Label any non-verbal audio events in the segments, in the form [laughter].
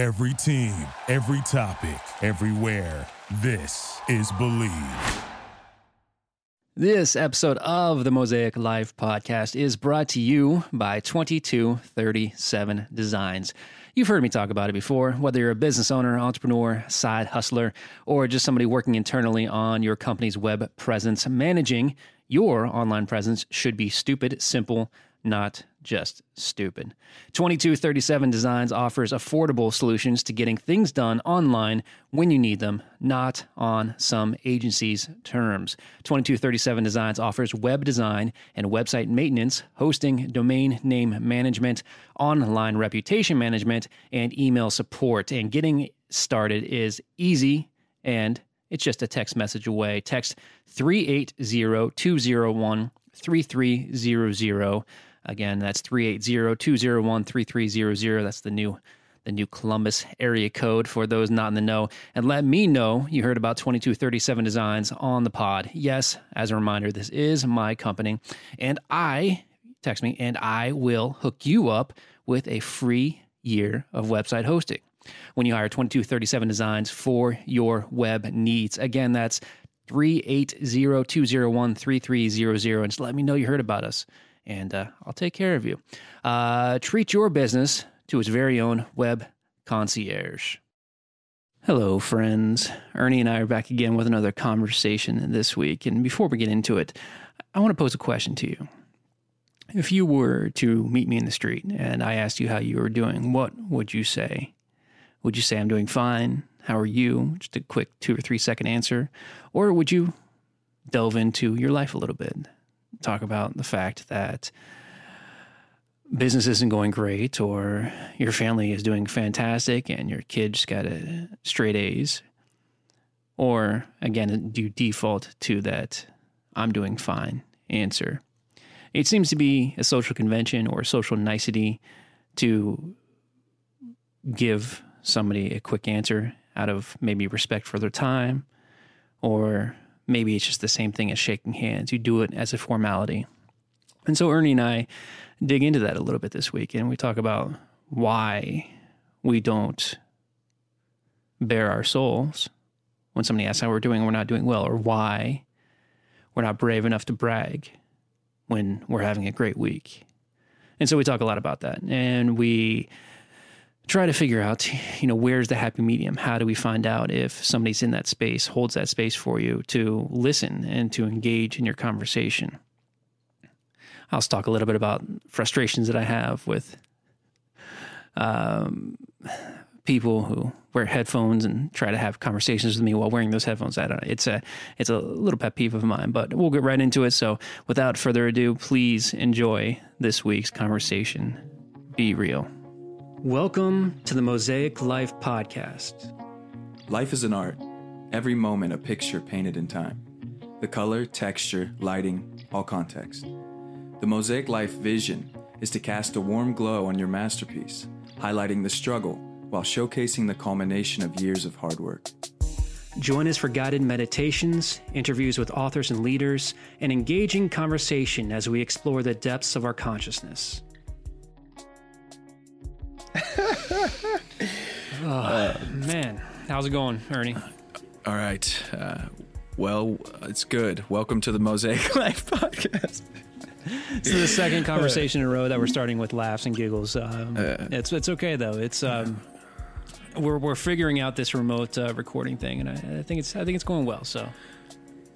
Every team, every topic, everywhere. This is Believe. This episode of the Mosaic Life podcast is brought to you by 2237 Designs. You've heard me talk about it before, whether you're a business owner, entrepreneur, side hustler, or just somebody working internally on your company's web presence. Managing your online presence should be stupid, simple, not just stupid. 2237 Designs offers affordable solutions to getting things done online when you need them, not on some agency's terms. 2237 Designs offers web design and website maintenance, hosting, domain name management, online reputation management, and email support. And getting started is easy and it's just a text message away. Text 380 201 3300 Again, that's 380-201-3300. That's the new the new Columbus area code for those not in the know. And let me know you heard about 2237 Designs on the pod. Yes, as a reminder, this is my company and I text me and I will hook you up with a free year of website hosting when you hire 2237 Designs for your web needs. Again, that's 380-201-3300 and just let me know you heard about us and uh, I'll take care of you. Uh, treat your business to its very own web concierge. Hello, friends. Ernie and I are back again with another conversation this week. And before we get into it, I want to pose a question to you. If you were to meet me in the street and I asked you how you were doing, what would you say? Would you say, I'm doing fine? How are you? Just a quick two or three second answer. Or would you delve into your life a little bit? Talk about the fact that business isn't going great or your family is doing fantastic and your kids got a straight A's. Or again, do you default to that I'm doing fine answer? It seems to be a social convention or social nicety to give somebody a quick answer out of maybe respect for their time or maybe it's just the same thing as shaking hands. You do it as a formality. And so Ernie and I dig into that a little bit this week, and we talk about why we don't bare our souls when somebody asks how we're doing we're not doing well, or why we're not brave enough to brag when we're having a great week. And so we talk a lot about that. And we try to figure out, you know, where's the happy medium? How do we find out if somebody's in that space, holds that space for you to listen and to engage in your conversation? I'll talk a little bit about frustrations that I have with um, people who wear headphones and try to have conversations with me while wearing those headphones. I don't know. It's a it's a little pet peeve of mine, but we'll get right into it. So, without further ado, please enjoy this week's conversation. Be real. Welcome to the Mosaic Life Podcast. Life is an art, every moment a picture painted in time. The color, texture, lighting, all context. The Mosaic Life vision is to cast a warm glow on your masterpiece, highlighting the struggle while showcasing the culmination of years of hard work. Join us for guided meditations, interviews with authors and leaders, and engaging conversation as we explore the depths of our consciousness. [laughs] oh, man, how's it going, Ernie? All right. Uh, well, it's good. Welcome to the Mosaic [laughs] Life podcast. this is the second [laughs] conversation in a row that we're starting with laughs and giggles. Um, uh, it's it's okay though. It's um, we're we're figuring out this remote uh, recording thing, and I, I think it's I think it's going well. So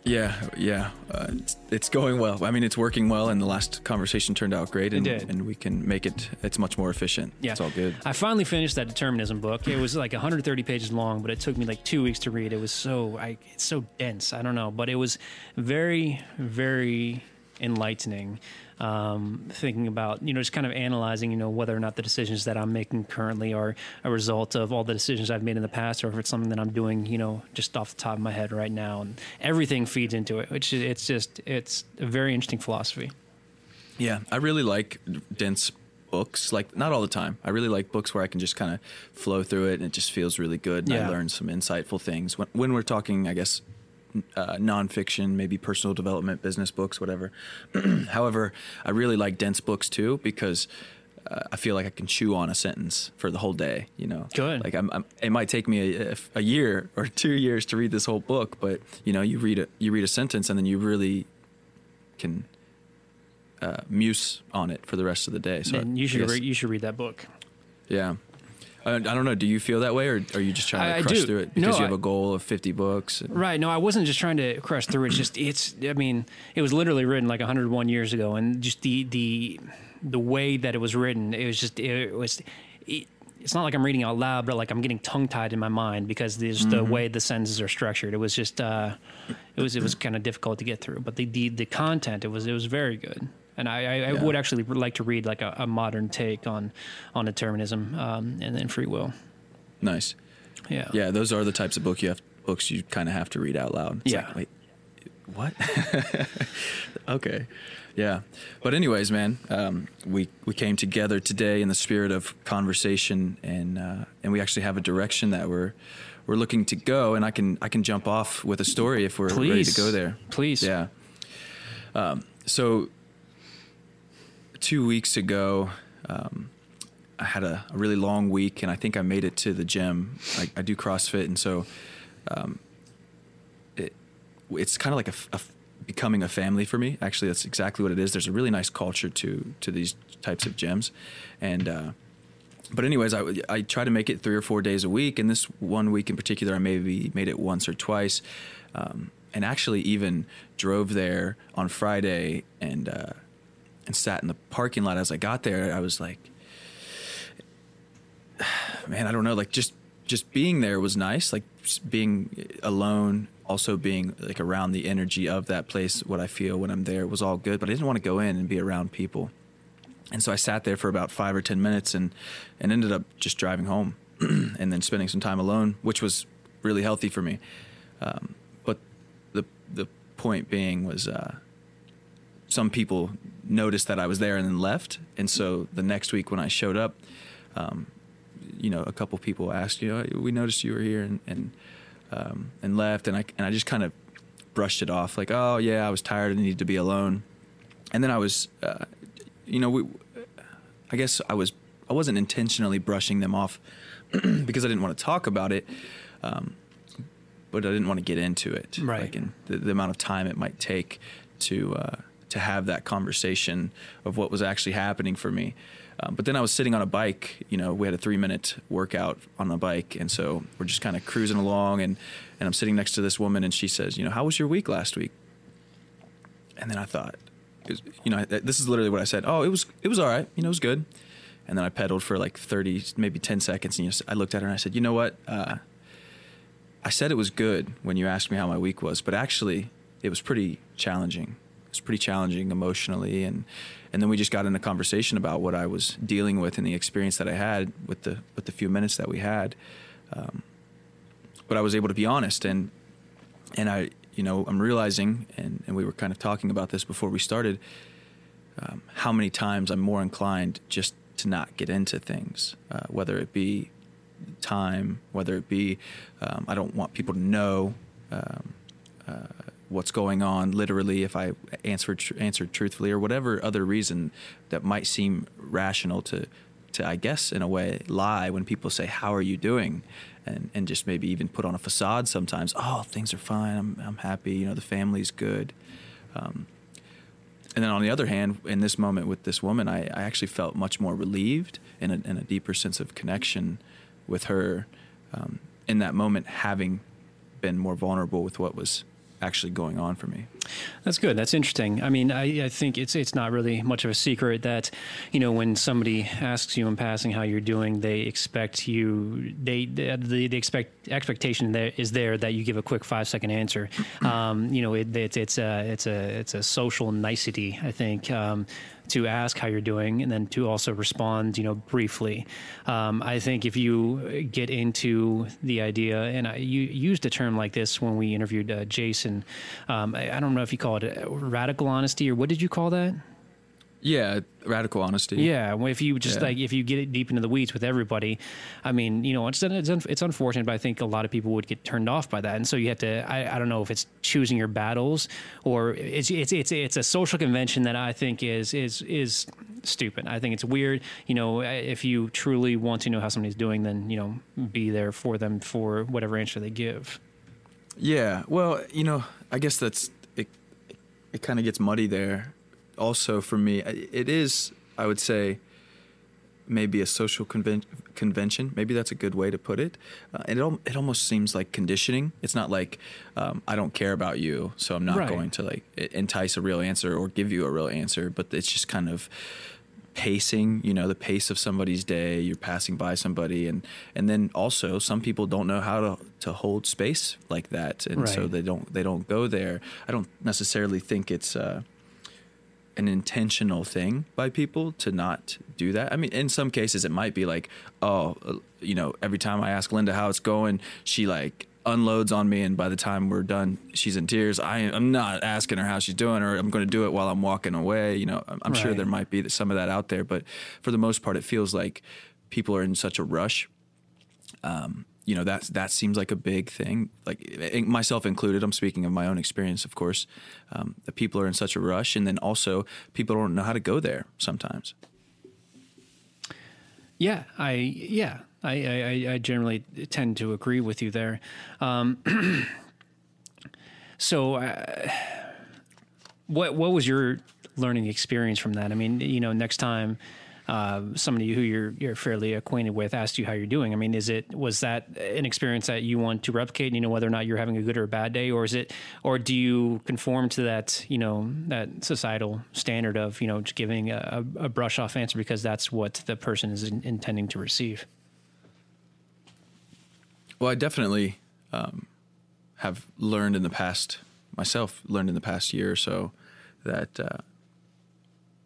yeah, yeah, uh, it's, it's, going well. I mean, it's working well, and the last conversation turned out great, and, and we can make it. It's much more efficient. Yeah, it's all good. I finally finished that determinism book. It was like 130 pages long, but it took me like two weeks to read. It was so I, it's so dense. I don't know, but it was very, very enlightening um, thinking about, you know, just kind of analyzing, you know, whether or not the decisions that I'm making currently are a result of all the decisions I've made in the past, or if it's something that I'm doing, you know, just off the top of my head right now. And everything feeds into it, which it's just, it's a very interesting philosophy. Yeah, I really like dense books. Like not all the time. I really like books where I can just kind of flow through it and it just feels really good. And yeah. I learn some insightful things. When, when we're talking, I guess, uh, nonfiction, maybe personal development, business books, whatever. [clears throat] However, I really like dense books too because uh, I feel like I can chew on a sentence for the whole day. You know, Good. Like I'm, I'm it might take me a, a year or [laughs] two years to read this whole book, but you know, you read a you read a sentence and then you really can uh, muse on it for the rest of the day. So and you should guess- read, you should read that book. yeah. I, I don't know. Do you feel that way, or are you just trying to I- I crush do. through it No, because you have I- a goal of fifty books? and- Right. No, I wasn't just trying to crush through. It's just it's. I mean, it was literally written like 101 years ago, and just the the the way that it was written, it was just it was. It, it's not like I'm reading out loud, but like I'm getting tongue tied in my mind because there's the way the sentences are structured. It was just uh, it was it was kind of difficult to get through. But the, the the content it was it was very good. And I, I, I would actually like to read like a, a modern take on on determinism um, and then free will. Nice. Yeah. Yeah, those are the types of book you have books you kind of have to read out loud. It's Yeah. like, wait, what? [laughs] okay. Yeah. But anyways, man, um, we we came together today in the spirit of conversation, and uh, and we actually have a direction that we're we're looking to go, and I can I can jump off with a story if we're ready to go there. Please. Yeah. Um, so two weeks ago, um, I had a, a really long week, and I think I made it to the gym. I, I do CrossFit, and so um, it, it's kind of like a, a becoming a family for me. Actually, that's exactly what it is. There's a really nice culture to to these types of gyms, and. Uh, but anyways, I, I try to make it three or four days a week, and this one week in particular, I maybe made it once or twice, um, and actually even drove there on Friday and uh, and sat in the parking lot as I got there. I was like, [sighs] man, I don't know, like just just being there was nice, like being alone, also being like around the energy of that place, what I feel when I'm there was all good, but I didn't want to go in and be around people. And so I sat there for about five or ten minutes and and ended up just driving home [clears throat] and then spending some time alone, which was really healthy for me. Um, but the the point being was uh, some people noticed that I was there and then left, and so the next week when I showed up, um, you know, a couple people asked, you know, we noticed you were here and and um, and left, and I and I just kind of brushed it off, like, oh yeah, I was tired and needed to be alone, and then I was, uh, you know, we, I guess I was I wasn't intentionally brushing them off [clears throat] because I didn't want to talk about it. Um, but I didn't want to get into it, Right. Like, and the, the amount of time it might take to uh, to have that conversation of what was actually happening for me. Um, but then I was sitting on a bike. You know, we had a three minute workout on a bike, and so we're just kind of cruising along, and and I'm sitting next to this woman, and she says, you know, how was your week last week? And then I thought, was- you know, this is literally what I said. Oh, it was it was all right. You know, it was good. And then I pedaled for like 30, maybe 10 seconds, and you know, I looked at her and I said, you know what? Uh, I said it was good when you asked me how my week was, but actually, it was pretty challenging. Was pretty challenging emotionally, and and then we just got in a conversation about what I was dealing with and the experience that I had with the with the few minutes that we had. Um, but I was able to be honest, and and I, you know, I'm realizing, and and we were kind of talking about this before we started, um, how many times I'm more inclined just to not get into things, uh, whether it be time, whether it be um, I don't want people to know um, uh, what's going on. Literally, if I answered answered truthfully, or whatever other reason that might seem rational to to I guess in a way lie when people say how are you doing, and and just maybe even put on a facade sometimes. Oh, things are fine. I'm I'm happy. You know, the family's good. Um, and then on the other hand, in this moment with this woman, I, I actually felt much more relieved and a, and a deeper sense of connection with her um, in that moment, having been more vulnerable with what was actually going on for me. That's good. That's interesting. I mean, I, I think it's it's not really much of a secret that, you know, when somebody asks you in passing how you're doing, they expect you they the the expect expectation there is there that you give a quick five second answer. [clears throat] Um, you know, it, it's it's a it's a it's a social nicety. I think. Um, to ask how you're doing and then to also respond, you know, briefly. Um, I think if you get into the idea, and I you used a term like this when we interviewed uh, Jason. Um, I, I don't know if you call it uh, radical honesty or what did you call that? Yeah, radical honesty. Yeah, if you just Yeah. like if you get it deep into the weeds with everybody, I mean, you know, it's it's, un- it's unfortunate, but I think a lot of people would get turned off by that, and so you have to. I, I don't know if it's choosing your battles or it's it's it's it's a social convention that I think is is is stupid. I think it's weird. You know, if you truly want to know how somebody's doing, then you know, be there for them for whatever answer they give. Yeah. Well, you know, I guess that's it. It kind of gets muddy there. Also, for me, it is. I would say maybe a social conven- convention. Maybe that's a good way to put it. Uh, and it, al- it almost seems like conditioning. It's not like um, I don't care about you, so I'm not Right. going to like entice a real answer or give you a real answer. But it's just kind of pacing. You know, the pace of somebody's day. You're passing by somebody, and and then also some people don't know how to to hold space like that, and so they don't they don't go there. I don't necessarily think it's. Uh, an intentional thing by people to not do that. I mean, in some cases, it might be like, oh, you know, every time I ask Linda how it's going, she like unloads on me, and by the time we're done, she's in tears. I, I'm not asking her how she's doing, or I'm going to do it while I'm walking away. You know, I'm, I'm sure there might be some of that out there, but for the most part, it feels like people are in such a rush um, you know that that seems like a big thing like eh, myself included i'm speaking of my own experience of course um, that people are in such a rush and then also people don't know how to go there sometimes Yeah, I yeah, I I, I generally tend to agree with you there. Um, [clears throat] so, uh, what what was your learning experience from that? I mean, you know, next time uh, somebody who you're you're fairly acquainted with asked you how you're doing. I mean, is it was that an experience that you want to replicate? You know, whether or not you're having a good or a bad day, or is it, or do you conform to that you know that societal standard of you know giving a, a brush off answer because that's what the person is in, intending to receive? well i definitely um, have learned in the past myself learned in the past year or so that uh,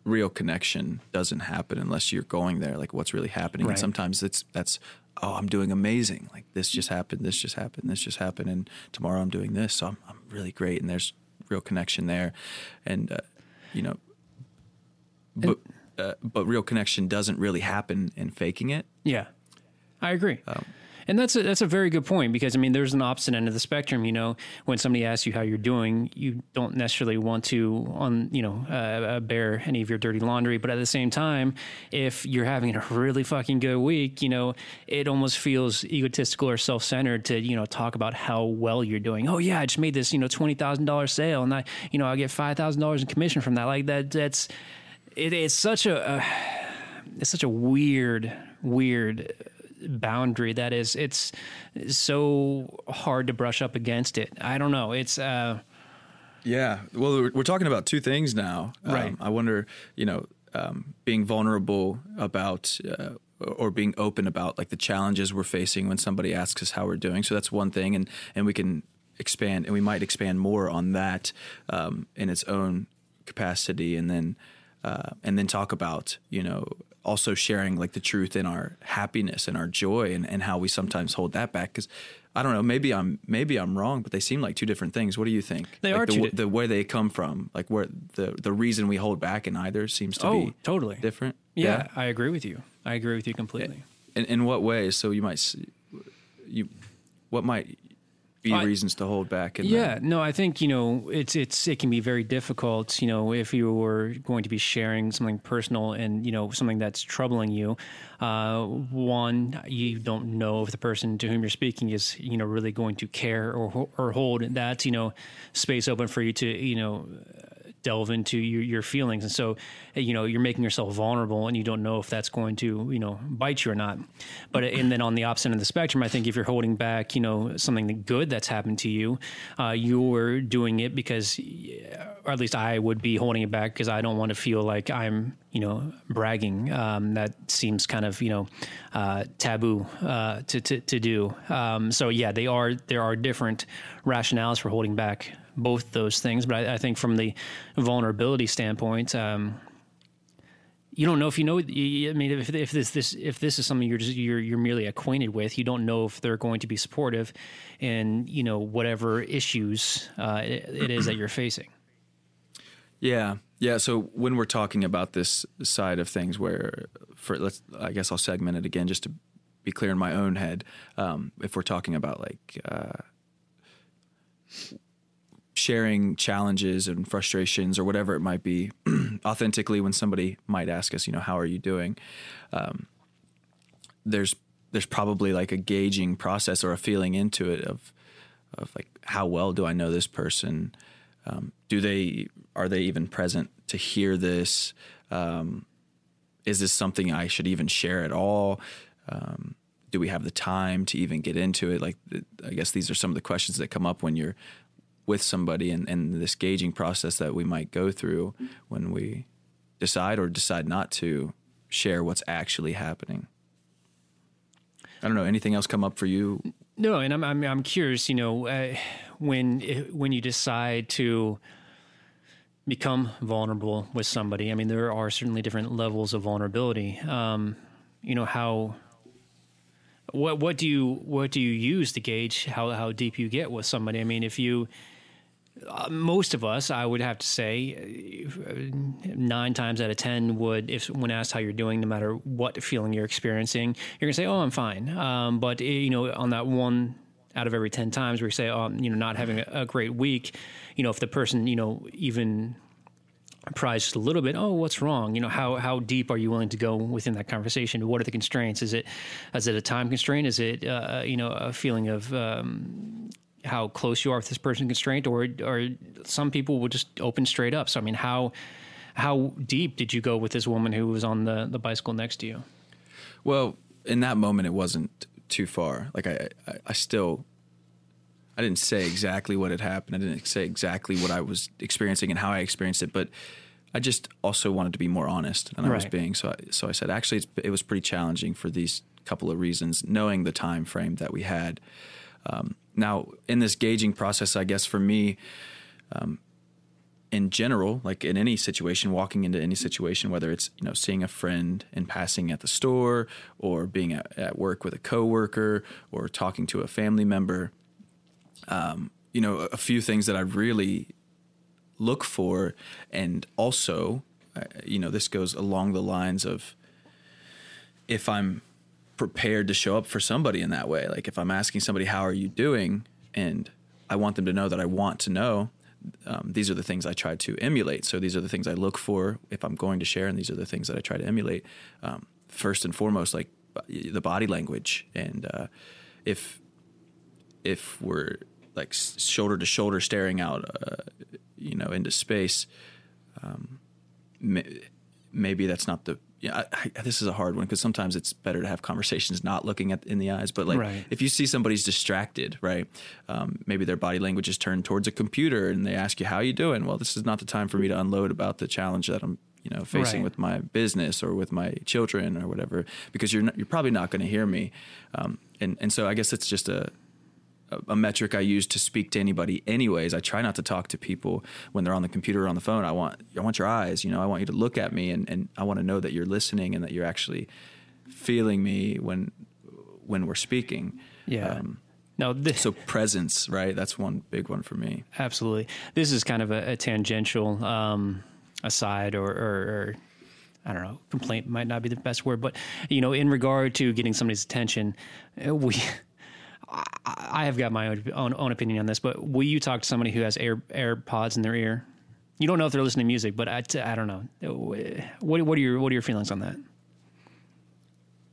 real connection doesn't happen unless you're going there like what's really happening. Right. and sometimes it's that's oh i'm doing amazing. Like this just happened this just happened this just happened and tomorrow i'm doing this so i'm, I'm really great and there's real connection there. And uh, you know but uh, but real connection doesn't really happen in faking it. Yeah, I agree. And that's a, that's a very good point because I mean, there's an opposite end of the spectrum. You know, when somebody asks you how you're doing, you don't necessarily want to on you know uh, uh, bear any of your dirty laundry. But at the same time, if you're having a really fucking good week, you know, it almost feels egotistical or self centered to you know talk about how well you're doing. Oh yeah, I just made this you know twenty thousand dollars sale, and I you know I get five thousand dollars in commission from that. Like that, that's it, it's such a. Uh, it's such a weird, weird boundary that is it's so hard to brush up against it. I don't know. It's uh Yeah. Well, we're, we're talking about two things now. Right. Um, I wonder, you know, um, being vulnerable about uh, or being open about like the challenges we're facing when somebody asks us how we're doing. So that's one thing, and and we can expand, and we might expand more on that um, in its own capacity, and then uh, and then talk about you know also sharing like the truth in our happiness and our joy and, and how we sometimes hold that back. Because I don't know maybe I'm maybe I'm wrong but they seem like two different things. What do you think? They Like are the, two di- the where they come from like where the the reason we hold back in either seems to oh be totally. different? Yeah, I agree with you. I agree with you completely. in, in what ways so you might you what might be I- reasons to hold back in Yeah, no, I think you know it's it's it can be very difficult. You know, if you were going to be sharing something personal and you know something that's troubling you, uh, one you don't know if the person to whom you're speaking is you know really going to care or or hold that you know space open for you to you know delve into your, your feelings. And so you know you're making yourself vulnerable and you don't know if that's going to you know bite you or not. But and then on the opposite end of the spectrum i think if you're holding back you know something good that's happened to you uh, you're doing it because or at least i would be holding it back because i don't want to feel like i'm you know bragging. Um, that seems kind of you know uh, taboo uh, to, to, to do. Um, so yeah they are there are different rationales for holding back both those things but I, I think from the vulnerability standpoint um, you don't know if you know. I mean, if, if this this if this is something you're just you're you're merely acquainted with, you don't know if they're going to be supportive, in you know whatever issues uh, it, it is that you're facing. Yeah, yeah. So when we're talking about this side of things, where for let's, I guess I'll segment it again just to be clear in my own head. Um, if we're talking about like uh, sharing challenges and frustrations or whatever it might be [clears throat] authentically when somebody might ask us, you know, how are you doing? Um, there's there's probably like a gauging process or a feeling into it of of like how well do I know this person? Um, do they are they even present to hear this? Um, is this something I should even share at all? Um, do we have the time to even get into it? Like, I guess these are some of the questions that come up when you're with somebody and, and this gauging process that we might go through when we decide or decide not to share what's actually happening. I don't know. Anything else come up for you? No, and I'm I'm, I'm curious. You know, uh, when when you decide to become vulnerable with somebody, I mean, there are certainly different levels of vulnerability. Um, you know how what what do you what do you use to gauge how how deep you get with somebody? I mean, if you uh, most of us, I would have to say, uh, nine times out of ten would, if when asked how you're doing, no matter what feeling you're experiencing, you're gonna say, "Oh, I'm fine." Um, but eh, you know, on that one out of every ten times where you say, "Oh, you know, not having a, a great week," you know, if the person, you know, even just a little bit. Oh, what's wrong? You know, how how deep are you willing to go within that conversation? What are the constraints? Is it is it a time constraint? Is it uh, you know a feeling of um, how close you are with this person constraint, or or some people will just open straight up. So I mean, how how deep did you go with this woman who was on the the bicycle next to you? Well, in that moment, it wasn't too far. Like I, I, I still I didn't say exactly what had happened. I didn't say exactly what I was experiencing and how I experienced it, but I just also wanted to be more honest than I was being. So, I, so I said, actually, it was pretty challenging for these couple of reasons, knowing the time frame that we had. Um, now, in this gauging process, I guess for me, um, in general, like in any situation, walking into any situation, whether it's you know seeing a friend in passing at the store, or being at, at work with a coworker, or talking to a family member, um, you know, a few things that I really look for, and also, uh, you know, this goes along the lines of if I'm prepared to show up for somebody in that way. Like if I'm asking somebody, "How are you doing?" and I want them to know that I want to know. Um, these are the things I try to emulate. So these are the things I look for if I'm going to share, and these are the things that I try to emulate. Um, first and foremost, like the body language, and uh, if if we're like shoulder to shoulder staring out, uh, you know, into space, um, may, maybe that's not the. Yeah, I, I, this is a hard one because sometimes it's better to have conversations not looking at in the eyes. But like, right. if you see somebody's distracted, right? Um, maybe their body language is turned towards a computer, and they ask you, "How you doing?" Well, this is not the time for me to unload about the challenge that I'm you know facing right. with my business or with my children or whatever because you're not, you're probably not going to hear me um, and and so I guess it's just a a metric I use to speak to anybody anyways. I try not to talk to people when they're on the computer or on the phone. I want I want your eyes, you know, I want you to look at me and, and I want to know that you're listening and that you're actually feeling me when when we're speaking. Yeah. Um, no, this, so presence, right? That's one big one for me. Absolutely. This is kind of a, a tangential um, aside or, or, or I don't know, complaint might not be the best word, but you know, in regard to getting somebody's attention, uh, we I have got my own, own, own opinion on this, but will you talk to somebody who has Air AirPods in their ear? You don't know if they're listening to music, but I, I don't know. What what are your what are your feelings on that?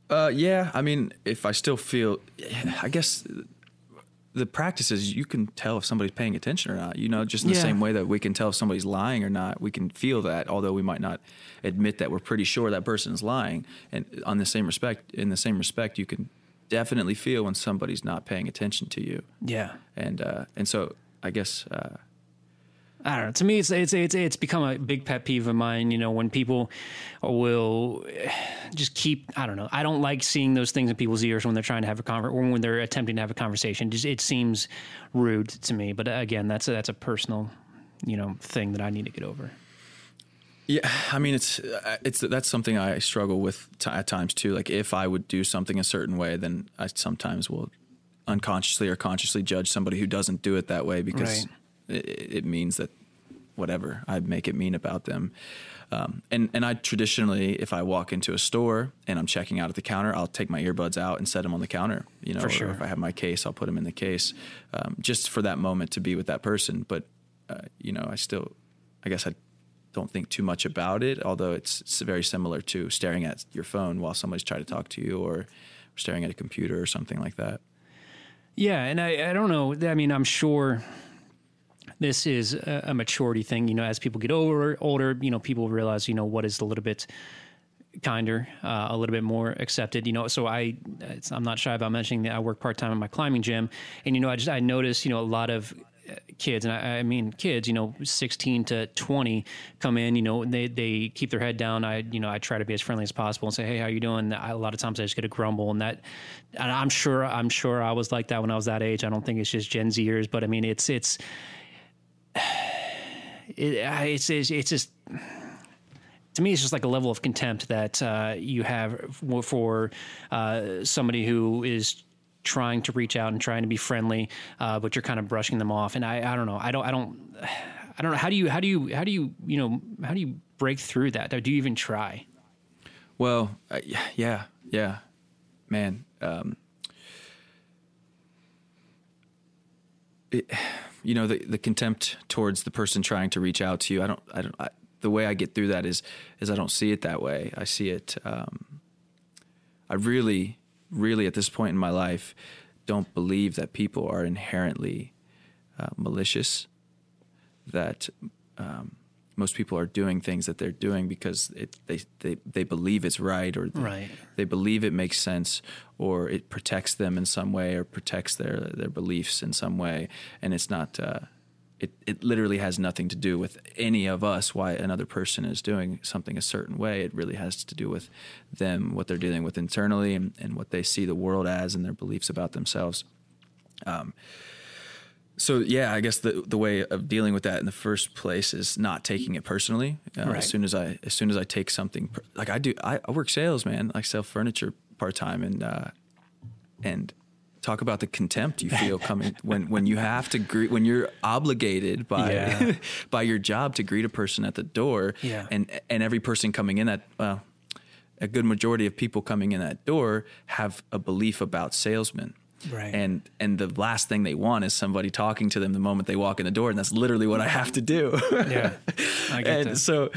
Uh, yeah, I mean, if I still feel, I guess the practice is you can tell if somebody's paying attention or not. You know, just in the yeah. same way that we can tell if somebody's lying or not. We can feel that, although we might not admit that we're pretty sure that person is lying. And on the same respect, in the same respect, you can definitely feel when somebody's not paying attention to you. Yeah. And uh, and so I guess uh, I don't know. To me, it's it's it's it's become a big pet peeve of mine. You know, when people will just keep. I don't know. I don't like seeing those things in people's ears when they're trying to have a conver- or when they're attempting to have a conversation. Just it seems rude to me. But again, that's a, that's a personal, you know, thing that I need to get over. Yeah, I mean it's uh, it's that's something I struggle with t- at times too. Like if I would do something a certain way, then I sometimes will unconsciously or consciously judge somebody who doesn't do it that way because right. it, it, means that whatever I make it mean about them. Um, and and I traditionally, if I walk into a store and I'm checking out at the counter, I'll take my earbuds out and set them on the counter. You know, for sure. if I have my case, I'll put them in the case, um, just for that moment to be with that person. But uh, you know, I still, I guess I don't think too much about it. Although it's, very similar to staring at your phone while somebody's trying to talk to you, or staring at a computer or something like that. Yeah, and I, I don't know. I mean, I'm sure this is a, a maturity thing. You know, as people get older, older, you know, people realize, you know, what is a little bit kinder, uh, a little bit more accepted. You know, so I, I'm not shy about mentioning that I work part time in my climbing gym, and you know, I just I notice, you know, a lot of kids, and I, I, mean kids, you know, 16 to 20 come in, you know, they, they keep their head down. I, you know, I try to be as friendly as possible and say, Hey, how you doing? I, a lot of times I just get a grumble and that, and I'm sure, I'm sure I was like that when I was that age. I don't think it's just Gen Zers, but I mean, it's, it's, [sighs] it, it's, it's, it's just, to me, it's just like a level of contempt that uh, you have for uh, somebody who is trying to reach out and trying to be friendly, uh, but you're kind of brushing them off. And I, I don't know. I don't, I don't, [sighs] I don't know. How do you, how do you, how do you, you know, how do you break through that? Do you even try? Well, uh, yeah, yeah, man. Um, it, [sighs] you know, the, the contempt towards the person trying to reach out to you. I don't, I don't, I, the way I get through that is, is I don't see it that way. I see it, um, I really, really at this point in my life don't believe that people are inherently uh, malicious. That um, most people are doing things that they're doing because it, they, they they believe it's right or they, right. they believe it makes sense or it protects them in some way or protects their their beliefs in some way, and it's not. Uh, it, it literally has nothing to do with any of us why another person is doing something a certain way. It really has to do with them, what they're dealing with internally, and, and what they see the world as, and their beliefs about themselves. Um, so yeah, I guess the the way of dealing with that in the first place is not taking it personally. Uh, right. As soon as I as soon as I take something like I do, I, I work sales, man. I sell furniture part time, and uh, and talk about the contempt you feel coming when when you have to greet when you're obligated by yeah. [laughs] by your job to greet a person at the door yeah. and and every person coming in that well a good majority of people coming in that door have a belief about salesmen right and and the last thing they want is somebody talking to them the moment they walk in the door and that's literally what I have to do yeah I get [laughs] and that. so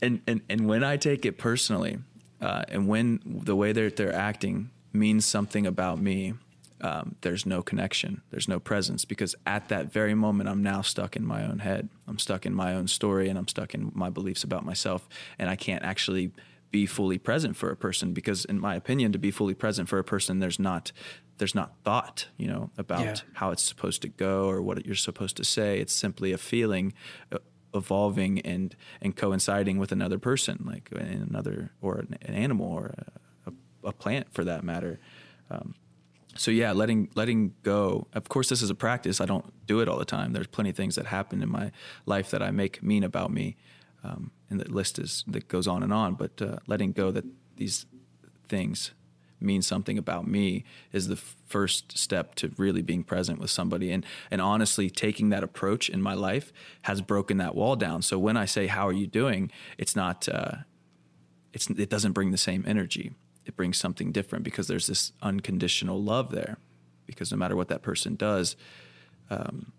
and and and when I take it personally uh, and when the way they're they're acting means something about me um, there's no connection, there's no presence because at that very moment, I'm now stuck in my own head. I'm stuck in my own story and I'm stuck in my beliefs about myself. And I can't actually be fully present for a person because, in my opinion, to be fully present for a person, there's not there's not thought, you know, about Yeah. how it's supposed to go or what you're supposed to say. It's simply a feeling uh, evolving and and coinciding with another person, like in another or an, an animal or a, a, a plant for that matter. Um, so yeah, letting letting go. Of course, this is a practice. I don't do it all the time. There's plenty of things that happen in my life that I make mean about me, um, and the list is that goes on and on. But uh, letting go that these things mean something about me is the first step to really being present with somebody. And and honestly, taking that approach in my life has broken that wall down. So when I say "How are you doing?" it's not. Uh, it's it doesn't bring the same energy it brings something different because there's this unconditional love there. Because no matter what that person does, um,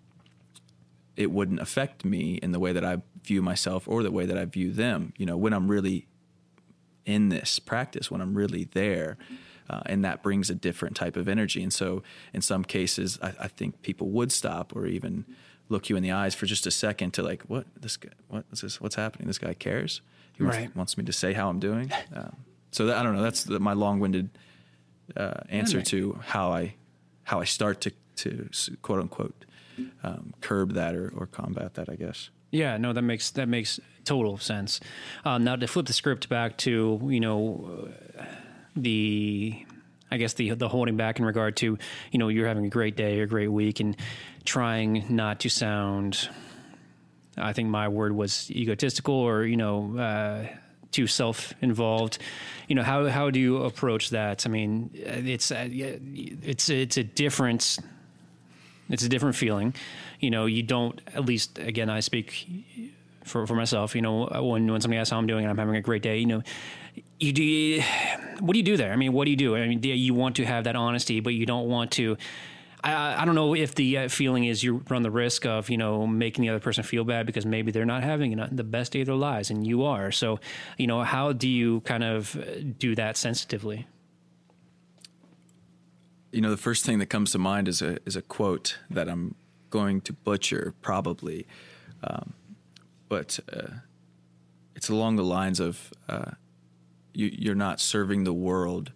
it wouldn't affect me in the way that I view myself or the way that I view them. You know, when I'm really in this practice, when I'm really there, uh, and that brings a different type of energy. And so, in some cases, I, I think people would stop or even look you in the eyes for just a second to like, what this guy, what is this? What's happening? This guy cares. He wants, wants me to say how I'm doing. Um, so that, I don't know. That's the, my long-winded uh, answer makes- to how I how I start to to quote unquote um, curb that or, or combat that. I guess. Yeah, no, that makes that makes total sense. Um, now to flip the script back to you know uh, the I guess the the holding back in regard to you know you're having a great day or a great week and trying not to sound. I think my word was egotistical or you know uh, too self involved. You know how how do you approach that? I mean, it's uh, it's it's a different it's a different feeling. You know, you don't, at least, again, I speak for, for myself, you know, when, when somebody asks how I'm doing and I'm having a great day, you know, you do, what do you do there? I mean, what do you do? I mean, you want to have that honesty, but you don't want to, I, I don't know if the uh, feeling is you run the risk of you know making the other person feel bad because maybe they're not having the best day of their lives and you are. So, you know, how do you kind of do that sensitively? You know, the first thing that comes to mind is a is a quote that I'm going to butcher probably, um, but uh, it's along the lines of uh, you, you're not serving the world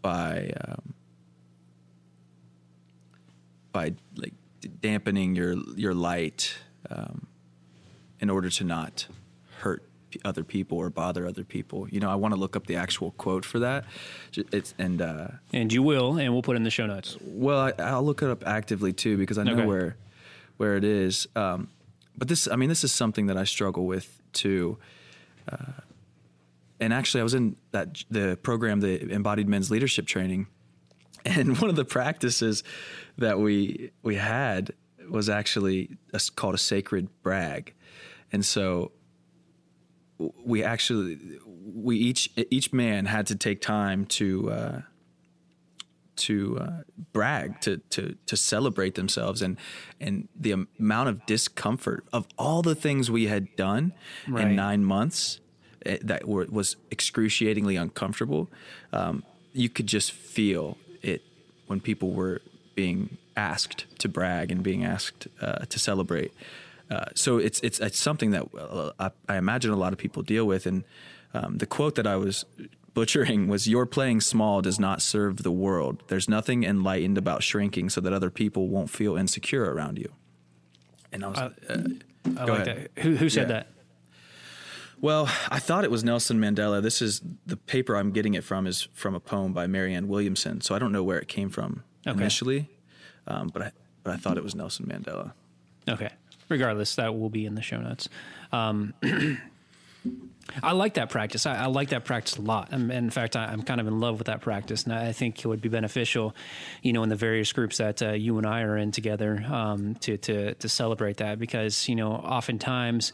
by um, by like dampening your your light um, in order to not hurt other people or bother other people. You know, I want to look up the actual quote for that. It's and uh, and you will, and we'll put it in the show notes. Well, I, will look it up actively too because I know okay. where where it is. Um, but this, I mean, this is something that I struggle with too. Uh, and actually, I was in that the program, the Embodied Men's Leadership Training, and one of the practices that we we had was actually a, called a sacred brag, and so we actually we each each man had to take time to uh, to uh, brag to to to celebrate themselves and and the amount of discomfort of all the things we had done right. in nine months eh, that were was excruciatingly uncomfortable. Um, you could just feel it when people were being asked to brag and being asked uh, to celebrate. Uh, so it's, it's, it's something that uh, I, I, imagine a lot of people deal with. And um, the quote that I was butchering was "Your playing small does not serve the world. There's nothing enlightened about shrinking so that other people won't feel insecure around you." And I was, uh, I like ahead. that. Who, who said yeah. that? Well, I thought it was Nelson Mandela. This is the paper I'm getting it from is from a poem by Marianne Williamson. So I don't know where it came from okay. initially, um, but I but I thought it was Nelson Mandela. Okay. Regardless, that will be in the show notes. Um, [clears throat] I like that practice. I, I, like that practice a lot. And in fact, I, am kind of in love with that practice, and I think it would be beneficial, you know, in the various groups that uh, you and I are in together um, to to to celebrate that because you know, oftentimes.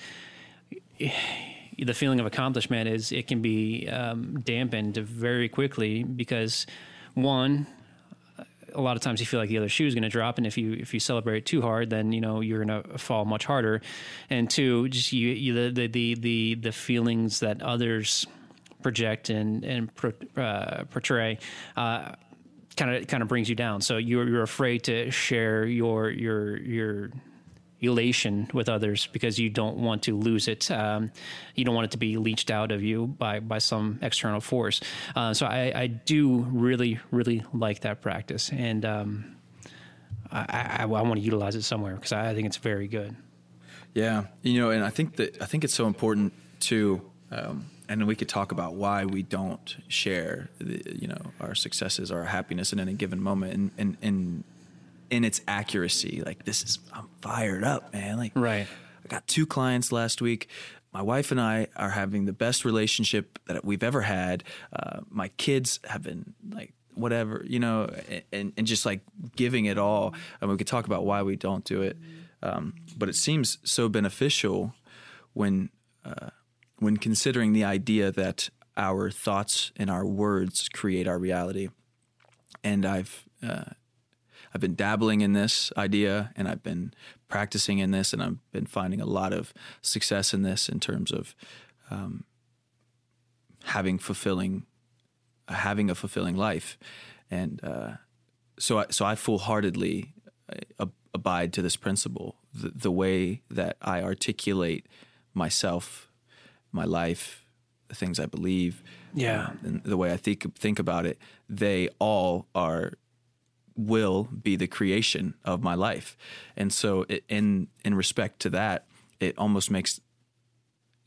The feeling of accomplishment is it can be um, dampened very quickly because one, a lot of times you feel like the other shoe is going to drop, and if you if you celebrate too hard, then you know you're going to fall much harder. And two, just you, you the, the the the feelings that others project and and pro, uh, portray. kind of kind of brings you down. So you're you're afraid to share your your your elation with others because you don't want to lose it. Um, you don't want it to be leached out of you by by some external force. Uh, so I, I, do really really like that practice, and um, I, I, I want to utilize it somewhere because I think it's very good. Yeah, you know, and I think that I think it's so important too. Um, and we could talk about why we don't share, the, you know, our successes, our happiness in any given moment, and and, and in its accuracy. Like this is I'm fired up, man. Like right. I got two clients last week. My wife and I are having the best relationship that we've ever had. Uh, my kids have been like whatever, you know, and, and just like giving it all. And we could talk about why we don't do it. Um, but it seems so beneficial when uh, when considering the idea that our thoughts and our words create our reality. And I've uh, I've been dabbling in this idea and I've been practicing in this and I've been finding a lot of success in this in terms of um, having fulfilling uh, having a fulfilling life. And uh, so I, so I full heartedly uh, abide to this principle. The, the way that I articulate myself my life the things I believe yeah. and the way I think think about it they all are will be the creation of my life. And so it, in in respect to that, it almost makes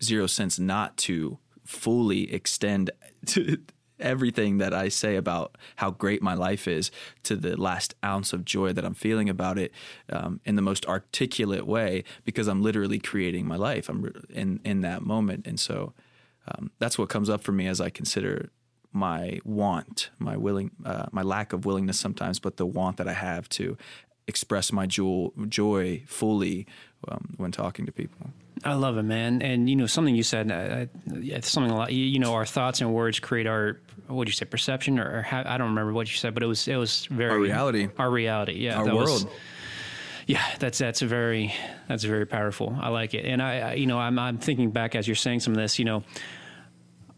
zero sense not to fully extend [laughs] to everything that I say about how great my life is to the last ounce of joy that I'm feeling about it um, in the most articulate way because I'm literally creating my life. I'm in in that moment, and so um, that's what comes up for me as I consider my want, my willing, uh, my lack of willingness sometimes, but the want that I have to express my joy, joy fully um, when talking to people. I love it, man. And you know, something you said, uh, something a lot. You know, our thoughts and words create our what did you say, perception, or, or how, I don't remember what you said, but it was it was very our reality. Our reality, yeah. Our world. Was, yeah, that's that's a very that's very powerful. I like it, and I, I you know I'm I'm thinking back as you're saying some of this, you know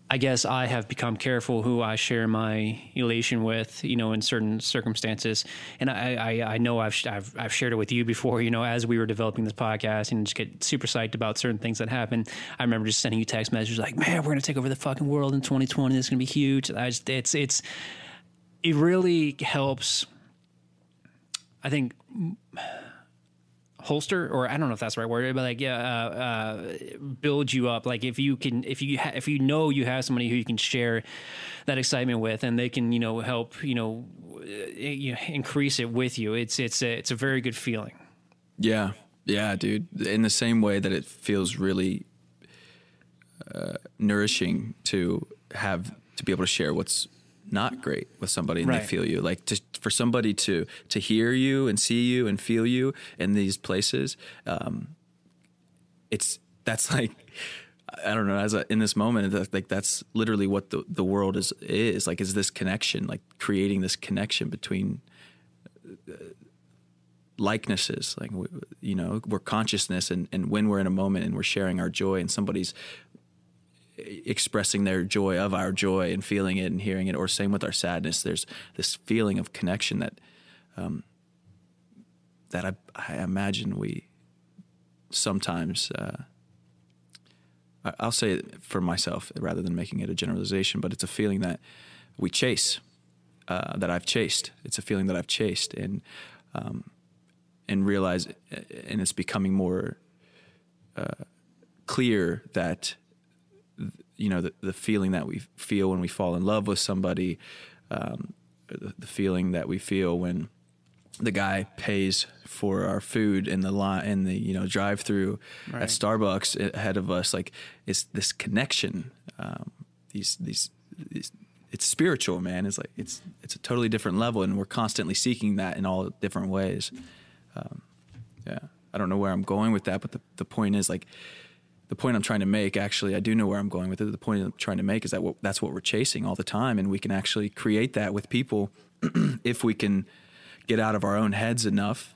I guess I have become careful who I share my elation with, you know, in certain circumstances. And I, I, I know I've, I've, I've, shared it with you before, you know, as we were developing this podcast and just get super psyched about certain things that happen. I remember just sending you text messages like, man, we're going to take over the fucking world in 2020. This is going to be huge. Just, it's, it's, it really helps. I think holster or I don't know if that's the right word, but like yeah, uh, uh, build you up. Like if you can, if you ha- if you know you have somebody who you can share that excitement with, and they can you know help you know, you know increase it with you. It's it's a, it's a very good feeling. Yeah, yeah, dude. In the same way that it feels really uh, nourishing to have to be able to share what's not great with somebody and right. they feel you like to, for somebody to to hear you and see you and feel you in these places um, it's that's like I don't know. As a, in this moment, like that's literally what the the world is is like. Is this connection, like creating this connection between uh, likenesses, like you know, we're consciousness, and and when we're in a moment and we're sharing our joy, and somebody's expressing their joy of our joy and feeling it and hearing it, or same with our sadness. There's this feeling of connection that um, that I, I, imagine we sometimes. Uh, I'll say it for myself rather than making it a generalization, but it's a feeling that we chase, uh, that I've chased. It's a feeling that I've chased, and um, and realize, and it's becoming more uh, clear that you know the, the feeling that we feel when we fall in love with somebody, um, the, the, feeling that we feel when the guy pays for our food in the line in the you know drive through right. at Starbucks ahead of us. Like it's this connection. Um, these, these these it's spiritual, man. It's like it's it's a totally different level, and we're constantly seeking that in all different ways. Um, yeah, I don't know where I'm going with that, but the the point is like the point I'm trying to make, actually, I do know where I'm going with it. The point I'm trying to make is that what, that's what we're chasing all the time, and we can actually create that with people [clears throat] if we can get out of our own heads enough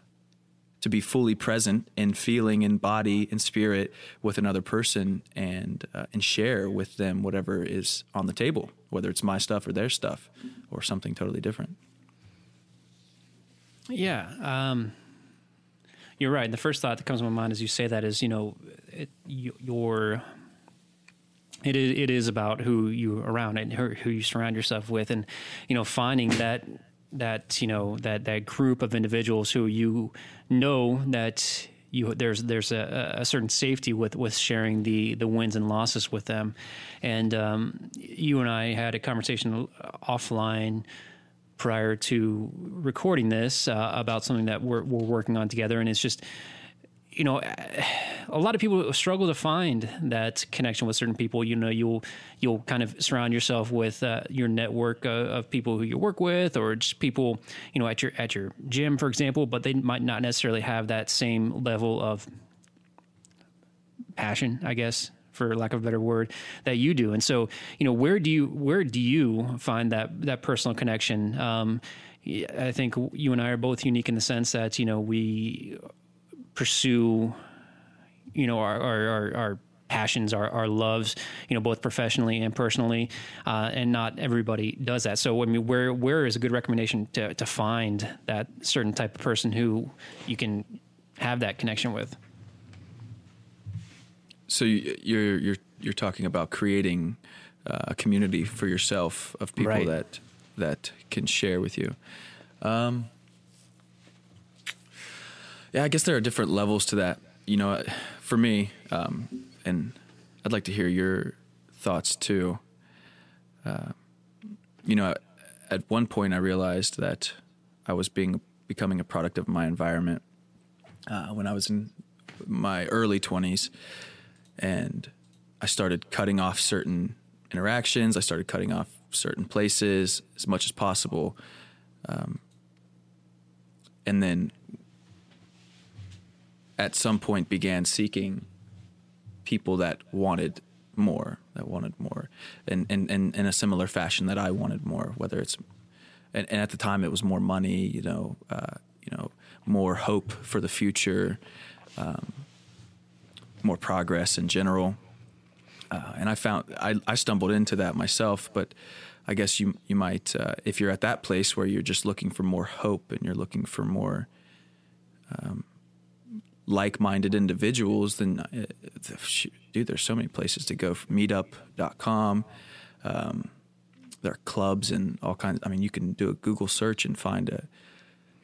to be fully present in feeling in body and spirit with another person and uh, and share with them whatever is on the table, whether it's my stuff or their stuff or something totally different. Yeah. Um, you're right. And The first thought that comes to my mind as you say that is, you know, it, your it is it is about who you around and who, you surround yourself with, and you know, finding that that you know that that group of individuals who you know that you there's there's a, a, certain safety with with sharing the the wins and losses with them, and um, you and I had a conversation offline prior to recording this uh, about something that we're we're working on together, and it's just you know, a lot of people struggle to find that connection with certain people. You know, you'll you'll kind of surround yourself with uh, your network uh, of people who you work with, or just people, you know, at your at your gym, for example. But they might not necessarily have that same level of passion, I guess, for lack of a better word, that you do. And so, you know, where do you where do you find that that personal connection? Um, I think you and I are both unique in the sense that you know we pursue, you know, our, our, our passions, our, our loves, you know, both professionally and personally, uh, and not everybody does that. So, I mean, where where is a good recommendation to to find that certain type of person who you can have that connection with? So you're you're you're talking about creating uh, a community for yourself of people right. that that can share with you. Um, yeah, I guess there are different levels to that. You know, for me, um, and I'd like to hear your thoughts too. Uh, you know, at one point I realized that I was being becoming a product of my environment uh, when I was in my early twenties, and I started cutting off certain interactions. I started cutting off certain places as much as possible, um, and then at some point began seeking people that wanted more, that wanted more, and and, and in a similar fashion that I wanted more. Whether it's and, and at the time it was more money, you know, uh, you know, more hope for the future, um, more progress in general. Uh, and I found I, I stumbled into that myself, but I guess you you might uh, if you're at that place where you're just looking for more hope and you're looking for more um, like-minded individuals, then uh, dude, there's so many places to go. Meetup.com. Um, there are clubs and all kinds. I mean, you can do a Google search and find a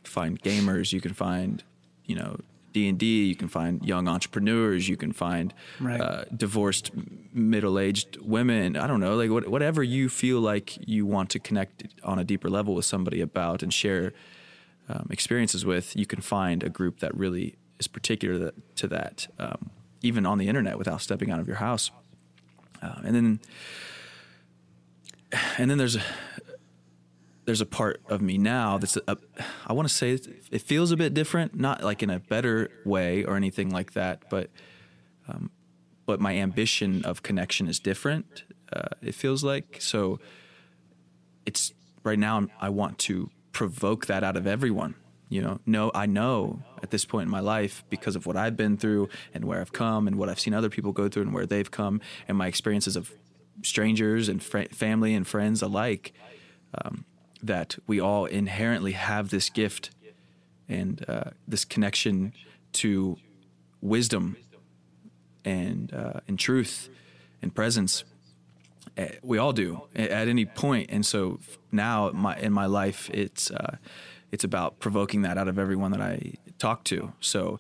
find gamers. You can find you know D and D. You can find young entrepreneurs. You can find right. uh, divorced, middle-aged women. I don't know, like what, whatever you feel like you want to connect on a deeper level with somebody about and share um, experiences with. You can find a group that really is particular to that, um, even on the internet without stepping out of your house. Uh, and then, and then there's a, there's a part of me now that's I want to say it feels a bit different, not like in a better way or anything like that, but um, but my ambition of connection is different. Uh, it feels like so. It's right now. I want to provoke that out of everyone. You know, no, I know at this point in my life because of what I've been through and where I've come and what I've seen other people go through and where they've come and my experiences of strangers and fr- family and friends alike. Um, that we all inherently have this gift and uh, this connection to wisdom and uh, and truth and presence. Uh, we all do at any point, and so now my, in my life, it's uh, it's about provoking that out of everyone that I talk to. So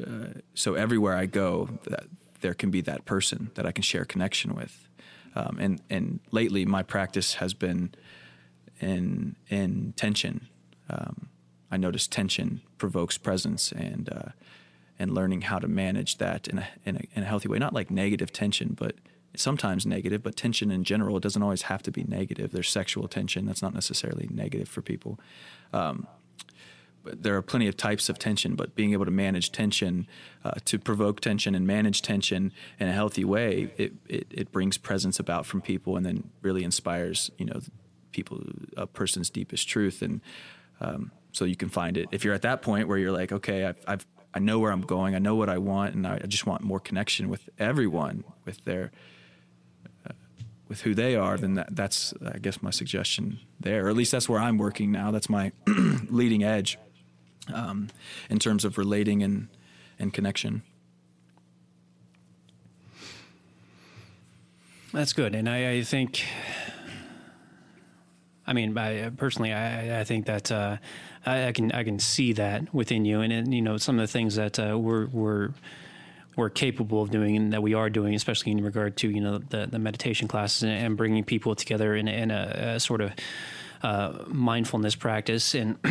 uh, so everywhere I go, that there can be that person that I can share connection with. Um, and and lately, my practice has been in in tension. Um, I notice tension provokes presence, and uh, and learning how to manage that in a, in a in a healthy way. Not like negative tension, but sometimes negative. But tension in general, it doesn't always have to be negative. There's sexual tension that's not necessarily negative for people. Um, but there are plenty of types of tension, but being able to manage tension, uh, to provoke tension and manage tension in a healthy way, it, it, it brings presence about from people, and then really inspires you know people a person's deepest truth. And um, so you can find it. If you're at that point where you're like okay I've, I've I know where I'm going I know what I want and I, I just want more connection with everyone with their uh, with who they are then that, that's I guess my suggestion there. Or at least that's where I'm working now. That's my [clears throat] leading edge um, in terms of relating and and connection. That's good. And I, I think I mean, I, personally, I, I think that uh, I, I, can I can see that within you, and, and you know some of the things that uh, we're we're we're capable of doing and that we are doing, especially in regard to you know the, the meditation classes and, and bringing people together in, in a, a sort of uh, mindfulness practice, and [clears throat]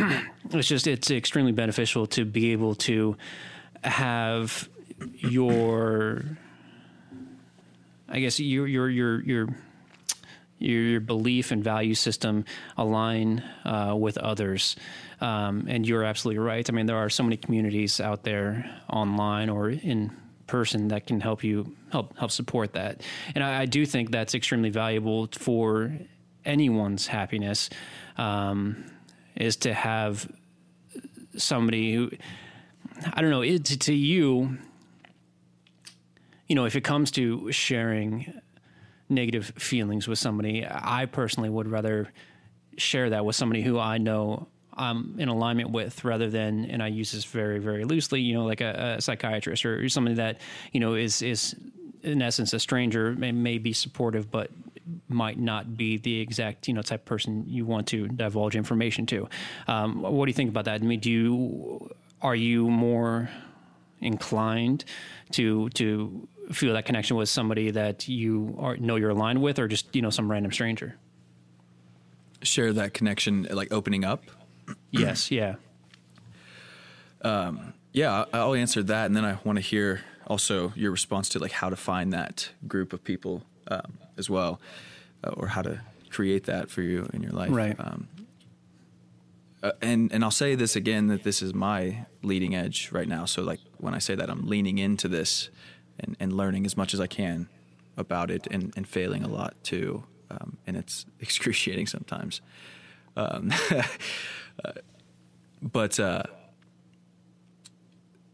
it's just it's extremely beneficial to be able to have your, I guess your your your your your belief and value system align uh, with others. Um, and you're absolutely right. I mean, there are so many communities out there online or in person that can help you help help support that. And I, I do think that's extremely valuable for anyone's happiness. Um, is to have somebody who I don't know it, to, to you. You know, if it comes to sharing negative feelings with somebody, I personally would rather share that with somebody who I know I'm in alignment with rather than, and I use this very, very loosely, you know, like a, a psychiatrist or, somebody that, you know, is, is in essence a stranger, may, may be supportive, but might not be the exact, you know, type of person you want to divulge information to. Um, what do you think about that? I mean, do you, are you more inclined to, to feel that connection with somebody that you are, know you're aligned with, or just you know some random stranger? Share that connection, like opening up. [clears throat] yes. Yeah. Um, yeah, I'll answer that, and then I want to hear also your response to like how to find that group of people um, as well, uh, or how to create that for you in your life. Right. Um, uh, and and I'll say this again that this is my leading edge right now. So like when I say that, I'm leaning into this and, and learning as much as I can about it and, and failing a lot too. Um, and it's [laughs] excruciating sometimes. Um, [laughs] uh, but uh,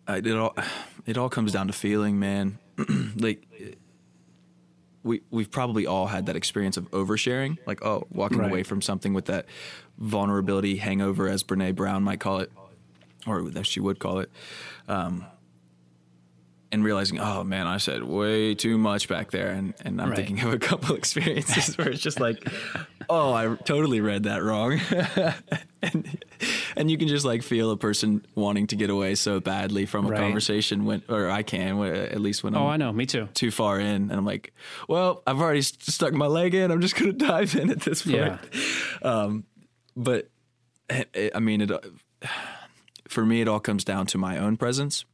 it all it all comes down to feeling, man. [clears throat] like we we've probably all had that experience of oversharing, like oh, walking Right. away from something with that vulnerability hangover, as Brene Brown might call it, or that she would call it, um, and realizing, oh man, I said way too much back there, and and I'm Right. thinking of a couple [laughs] experiences where it's just like, [laughs] oh, I totally read that wrong, [laughs] and and you can just like feel a person wanting to get away so badly from a Right. conversation when, or I can, when, at least when oh, I'm Oh, I know. Me too. too far in and I'm like, well, I've already st- stuck my leg in. I'm just going to dive in at this point. Yeah. Um, but it, I mean, it, uh, [sighs] for me, it all comes down to my own presence.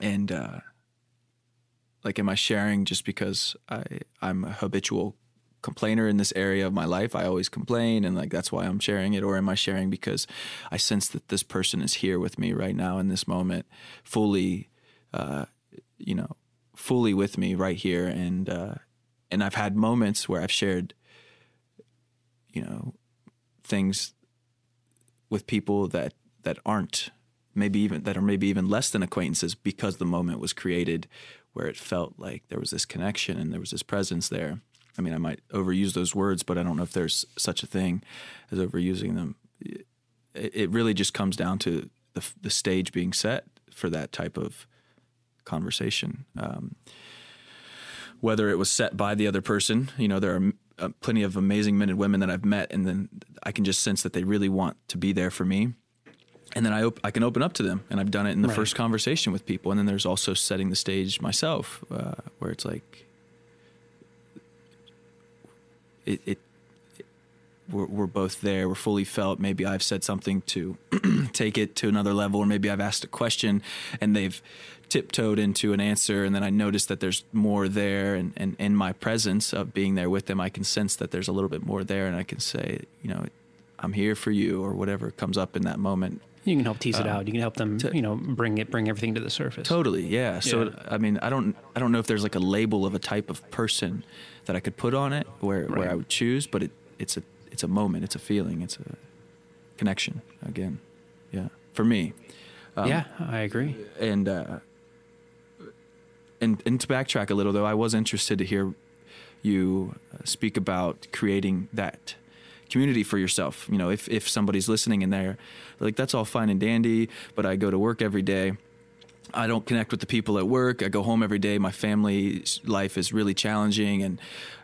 And, uh, like, am I sharing just because I, I'm a habitual complainer in this area of my life? I always complain and like, that's why I'm sharing it. Or am I sharing because I sense that this person is here with me right now in this moment, fully, uh, you know, fully with me right here. And, uh, and I've had moments where I've shared, you know, things with people that that aren't maybe even that are maybe even less than acquaintances because the moment was created where it felt like there was this connection and there was this presence there. I mean, I might overuse those words, but I don't know if there's such a thing as overusing them. It, really just comes down to the the stage being set for that type of conversation. Um, whether it was set by the other person, you know, there are uh, plenty of amazing men and women that I've met, and then I can just sense that they really want to be there for me. And then I op- I can open up to them, and I've done it in the Right. first conversation with people. And then there's also setting the stage myself, uh, where it's like, it, it, it we're, we're both there. We're fully felt. Maybe I've said something to [clears throat] take it to another level, or maybe I've asked a question and they've tiptoed into an answer, and then I notice that there's more there, and, and in my presence of being there with them, I can sense that there's a little bit more there, and I can say, you know, I'm here for you, or whatever comes up in that moment. You can help tease it Um, out. You can help them, to- you know, bring it, bring everything to the surface. Totally, yeah. So Yeah. I mean, I don't, I don't know if there's like a label of a type of person that I could put on it, where where I would choose, but it, it's a, it's a moment, it's a feeling, it's a connection. Again, yeah, for me. Um, yeah, I agree. and uh, and and to backtrack a little though, I was interested to hear you uh, speak about creating that community for yourself. You know, if if somebody's listening in they're like, that's all fine and dandy, but I go to work every day. I don't connect with the people at work. I go home every day. My family's life is really challenging, and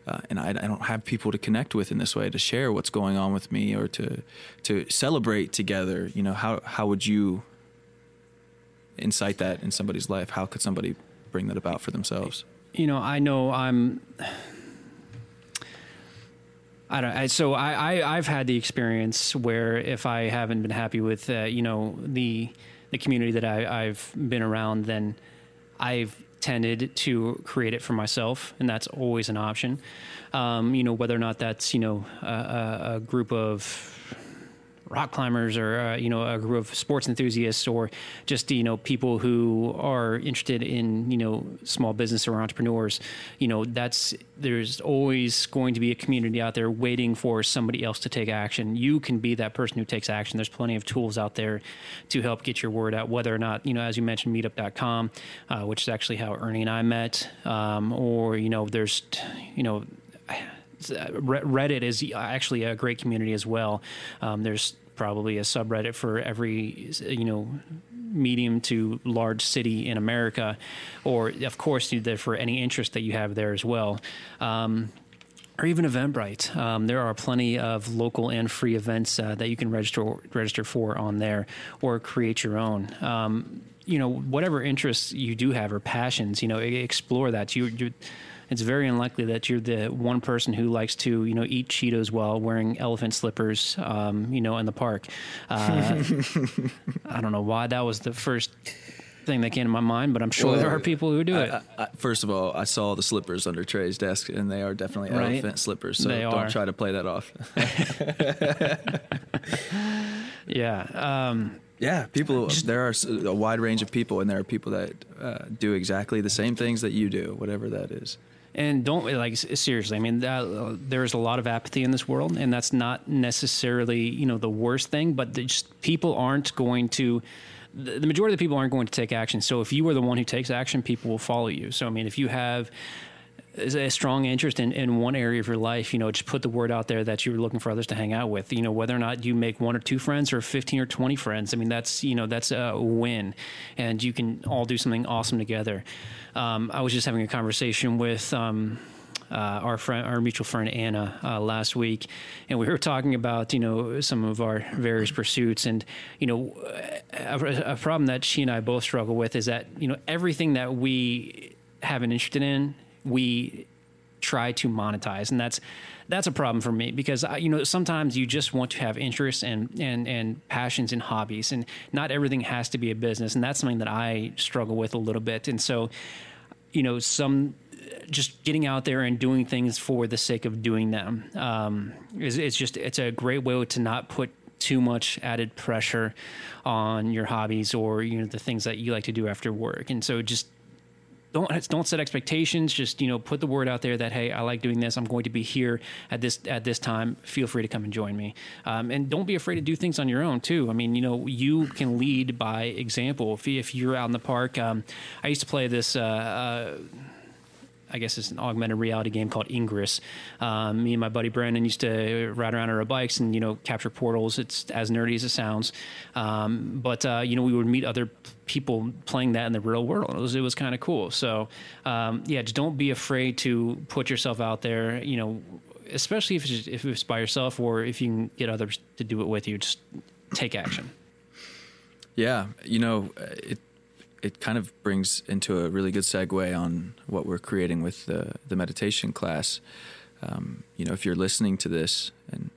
uh, and I, I don't have people to connect with in this way to share what's going on with me or to to celebrate together. You know, how how would you incite that in somebody's life? How could somebody bring that about for themselves? you know, I know I'm. I don't. I, so I, I I've had the experience where if I haven't been happy with uh, you know the the community that I, I've been around, then I've tended to create it for myself, and that's always an option. Um, you know, whether or not that's you know a, a group of rock climbers or uh, you know a group of sports enthusiasts or just you know people who are interested in you know small business or entrepreneurs you know that's there's always going to be a community out there waiting for somebody else to take action you can be that person who takes action there's plenty of tools out there to help get your word out whether or not you know as you mentioned meetup.com uh, which is actually how ernie and i met um, or you know there's you know [sighs] Reddit is actually a great community as well. Um, there's probably a subreddit for every you know medium to large city in America, or of course there for any interest that you have there as well. Um, or even Eventbrite. Um, there are plenty of local and free events uh, that you can register register for on there, or create your own. Um, you know, whatever interests you do have or passions, you know, explore that. You, you, it's very unlikely that you're the one person who likes to, you know, eat Cheetos while wearing elephant slippers, um, you know, in the park. Uh, [laughs] I don't know why that was the first thing that came to my mind, but I'm sure there are people who do it. I, I, first of all, I saw the slippers under Trey's desk, and they are definitely Right. elephant slippers. So They don't are. try to play that off. [laughs] Yeah. Um, Yeah, people. There are a wide range of people, and there are people that uh, do exactly the same things that you do, whatever that is. And don't like seriously. I mean, uh, there's a lot of apathy in this world, and that's not necessarily you know the worst thing. But just people aren't going to the majority of the people aren't going to take action. So if you are the one who takes action, people will follow you. So I mean, if you have a strong interest in, in one area of your life, you know, just put the word out there that you're looking for others to hang out with. You know, whether or not you make one or two friends or 15 or 20 friends, I mean, that's, you know, that's a win. And you can all do something awesome together. Um, I was just having a conversation with, um, uh, our friend, our mutual friend Anna, uh, last week, and we were talking about you know some of our various pursuits, and you know a, a problem that she and I both struggle with is that you know everything that we have an interest in, we try to monetize, and that's that's a problem for me because I, you know sometimes you just want to have interests and and and passions and hobbies, and not everything has to be a business, and that's something that I struggle with a little bit, and so you know some just getting out there and doing things for the sake of doing them um, is it's just it's a great way to not put too much added pressure on your hobbies or you know the things that you like to do after work. And so just don't don't set expectations. Just you know put the word out there that hey i like doing this. I'm going to be here at this at this time. Feel free to come and join me. Um, and don't be afraid to do things on your own too. I mean you know you can lead by example. If, if you're out in the park um, i used to play this uh, uh, I guess it's an augmented reality game called Ingress. Um, me and my buddy Brandon used to ride around on our bikes and you know capture portals. It's as nerdy as it sounds, um, but uh, you know we would meet other people playing that in the real world. It was was kind of cool. So um, yeah, just don't be afraid to put yourself out there. You know, especially if it's, if it's by yourself or if you can get others to do it with you. Just take action. Yeah, you know it it kind of brings into a really good segue on what we're creating with the the meditation class. Um, you know, if you're listening to this and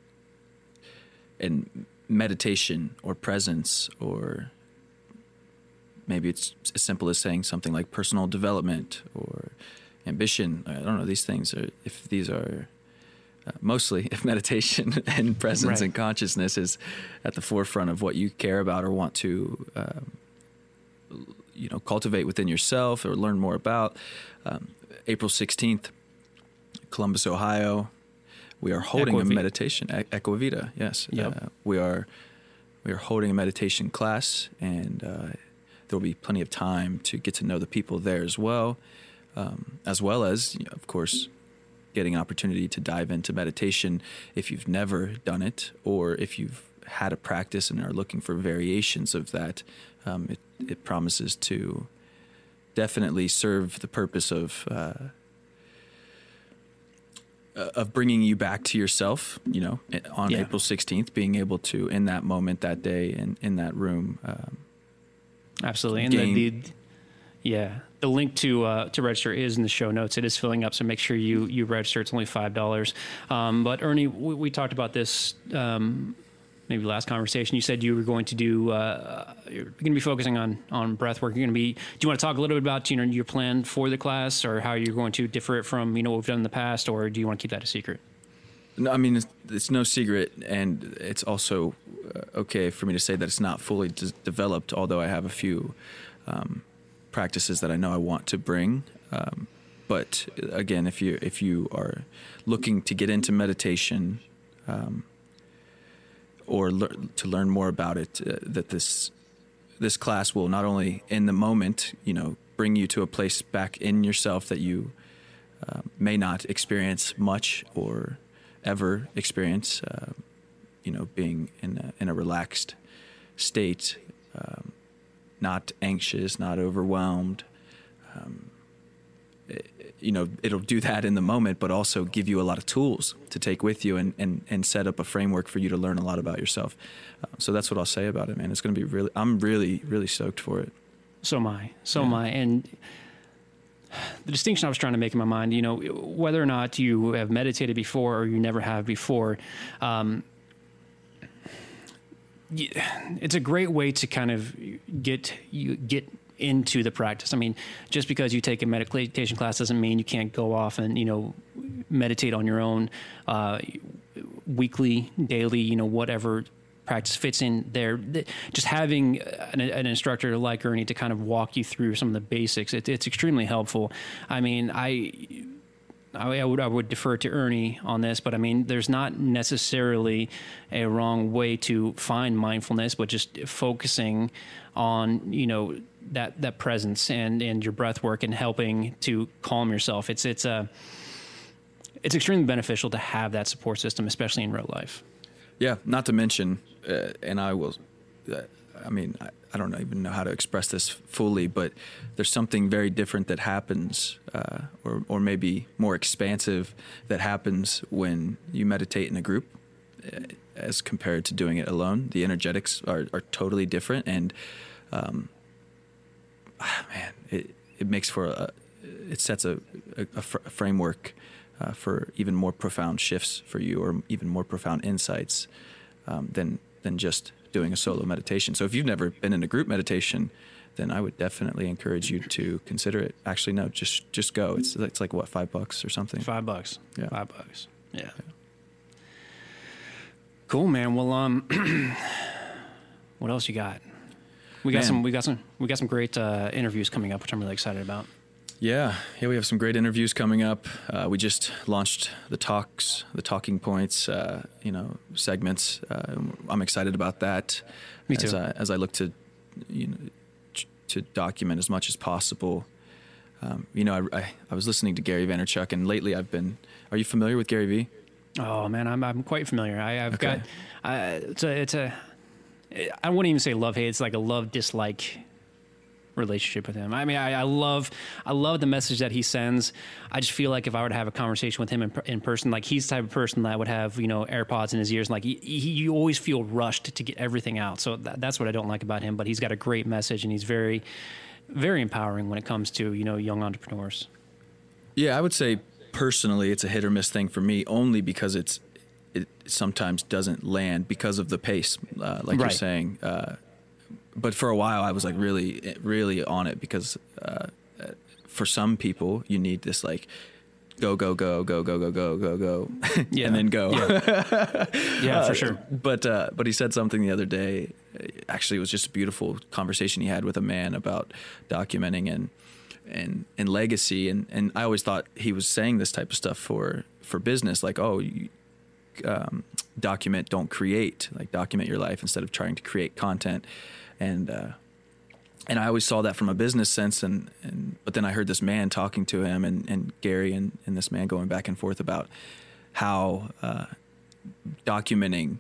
and meditation or presence or maybe it's as simple as saying something like personal development or ambition. I don't know these things are if these are uh, mostly [laughs] if meditation [laughs] and presence right. and consciousness is at the forefront of what you care about or want to um, you know cultivate within yourself or learn more about. Um, April sixteenth, Columbus, Ohio. We are holding a meditation Equivita. Yes, yep. Uh, we are. We are holding a meditation class, and uh, there will be plenty of time to get to know the people there as well, um, as well as, you know, of course, getting an opportunity to dive into meditation if you've never done it, or if you've had a practice and are looking for variations of that um, it, it promises to definitely serve the purpose of uh, of bringing you back to yourself. You know, on yeah. April sixteenth, being able to in that moment, that day, in in that room. Um, Absolutely, and gain, the, the, yeah, the link to uh, to register is in the show notes. It is filling up, so make sure you you register. It's only five dollars. Um, but Ernie, we, we, talked about this um, maybe last conversation, you said you were going to do uh, you're going to be focusing on on breath work. You're going to be. Do you want to talk a little bit about you know your plan for the class or how you're going to differ it from you know what we've done in the past, or do you want to keep that a secret? No, I mean it's, it's no secret, and it's also uh, okay for me to say that it's not fully developed. Although I have a few um, practices that I know I want to bring. Um, but again, if you if you are looking to get into meditation. Um, or to learn more about it, uh, that this this class will not only in the moment, you know, bring you to a place back in yourself that you uh, may not experience much or ever experience, uh, you know, being in a, in a relaxed state, um, not anxious, not overwhelmed. Um, you know it'll do that in the moment but also give you a lot of tools to take with you and and, and set up a framework for you to learn a lot about yourself. Uh, so that's what i'll say about it man. It's going to be really i'm really really stoked for it. So am i. So yeah. am i. And the distinction i was trying to make in my mind you know whether or not you have meditated before or you never have before um, it's a great way to kind of get you get into the practice. I mean, just because you take a meditation class doesn't mean you can't go off and you know meditate on your own uh, weekly, daily, you know, whatever practice fits in there. Just having an, an instructor like Ernie to kind of walk you through some of the basics, it, it's extremely helpful. I mean, I I, would I would defer to Ernie on this, but I mean, there's not necessarily a wrong way to find mindfulness, but just focusing on you know that that presence and and your breath work and helping to calm yourself. It's it's a it's extremely beneficial to have that support system, especially in real life. Yeah, not to mention, uh, and I will, uh, I mean, I, I don't even know how to express this fully, but there's something very different that happens, uh, or, or maybe more expansive, that happens when you meditate in a group uh, as compared to doing it alone. The energetics are, are totally different, and um, [sighs] man, it, it makes for a, it sets a, a, a fr- framework uh, for even more profound shifts for you or even more profound insights um, than than just doing a solo meditation. So if you've never been in a group meditation, then I would definitely encourage you to consider it. Actually, no, just just go. It's it's like what five bucks or something. Five bucks. Yeah. Five bucks. Yeah. Cool, man. Well, um, [clears throat] what else you got? We got Man. some. We got some. We got some great uh, interviews coming up, which I'm really excited about. Yeah, yeah, we have some great interviews coming up. Uh, we just launched the talks, the talking points, uh, you know, segments. Uh, I'm excited about that. Me As too. I, as I look to, you know, to document as much as possible. Um, you know, I, I, I was listening to Gary Vaynerchuk, and lately I've been. Are you familiar with Gary Vee? Oh man, I'm I'm quite familiar. I, I've Okay. got. Uh, it's a. It's a. I wouldn't even say love hate. It's like a love dislike relationship with him. I mean, I, I love, I love the message that he sends. I just feel like if I were to have a conversation with him in, in person, like he's the type of person that would have, you know, AirPods in his ears. Like he, he, you always feel rushed to get everything out. So that, that's what I don't like about him. But he's got a great message, and he's very, very empowering when it comes to you know young entrepreneurs. Yeah, I would say personally, it's a hit or miss thing for me, only because it's it sometimes doesn't land because of the pace, uh, like you're saying. Uh, but for a while, I was like really, really on it because uh, uh, for some people, you need this like go, go, go, go, go, go, go, go, go, [laughs] Yeah. and then go. Yeah, [laughs] yeah, for Uh, sure. But uh, but he said something the other day. uh, Actually, it was just a beautiful conversation he had with a man about documenting and and and legacy. And and I always thought he was saying this type of stuff for for business, like oh. You, um, document, don't create. Like document your life instead of trying to create content, and uh, and I always saw that from a business sense. And, and but then I heard this man talking to him, and, and Gary and, and this man going back and forth about how uh, documenting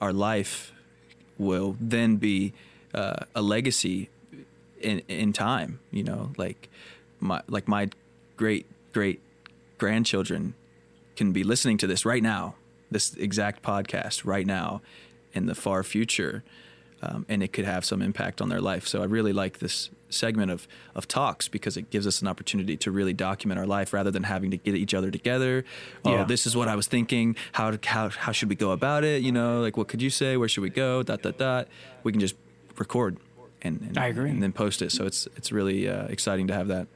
our life will then be uh, a legacy in in time. You know, like my like my great great grandchildren can be listening to this right now, this exact podcast right now, in the far future, um, and it could have some impact on their life. So I really like this segment of of talks because it gives us an opportunity to really document our life rather than having to get each other together. Oh, Yeah. this is what I was thinking. How how how should we go about it? You know, like what could you say? Where should we go? Dot dot dot. We can just record and, and I agree. and then post it. So it's it's really uh, exciting to have that.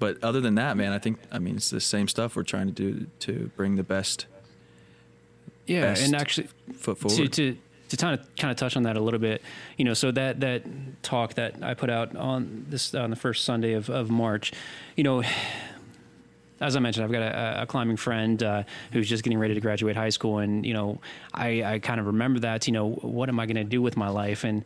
But other than that, man, I think I mean it's the same stuff we're trying to do to bring the best Yeah, best and actually, foot to to to kind of kind of touch on that a little bit, you know, so that that talk that I put out on this on the first Sunday of of March, you know. As I mentioned, I've got a, a climbing friend uh, who's just getting ready to graduate high school, and you know, I, I kind of remember that. You know, what am I going to do with my life? And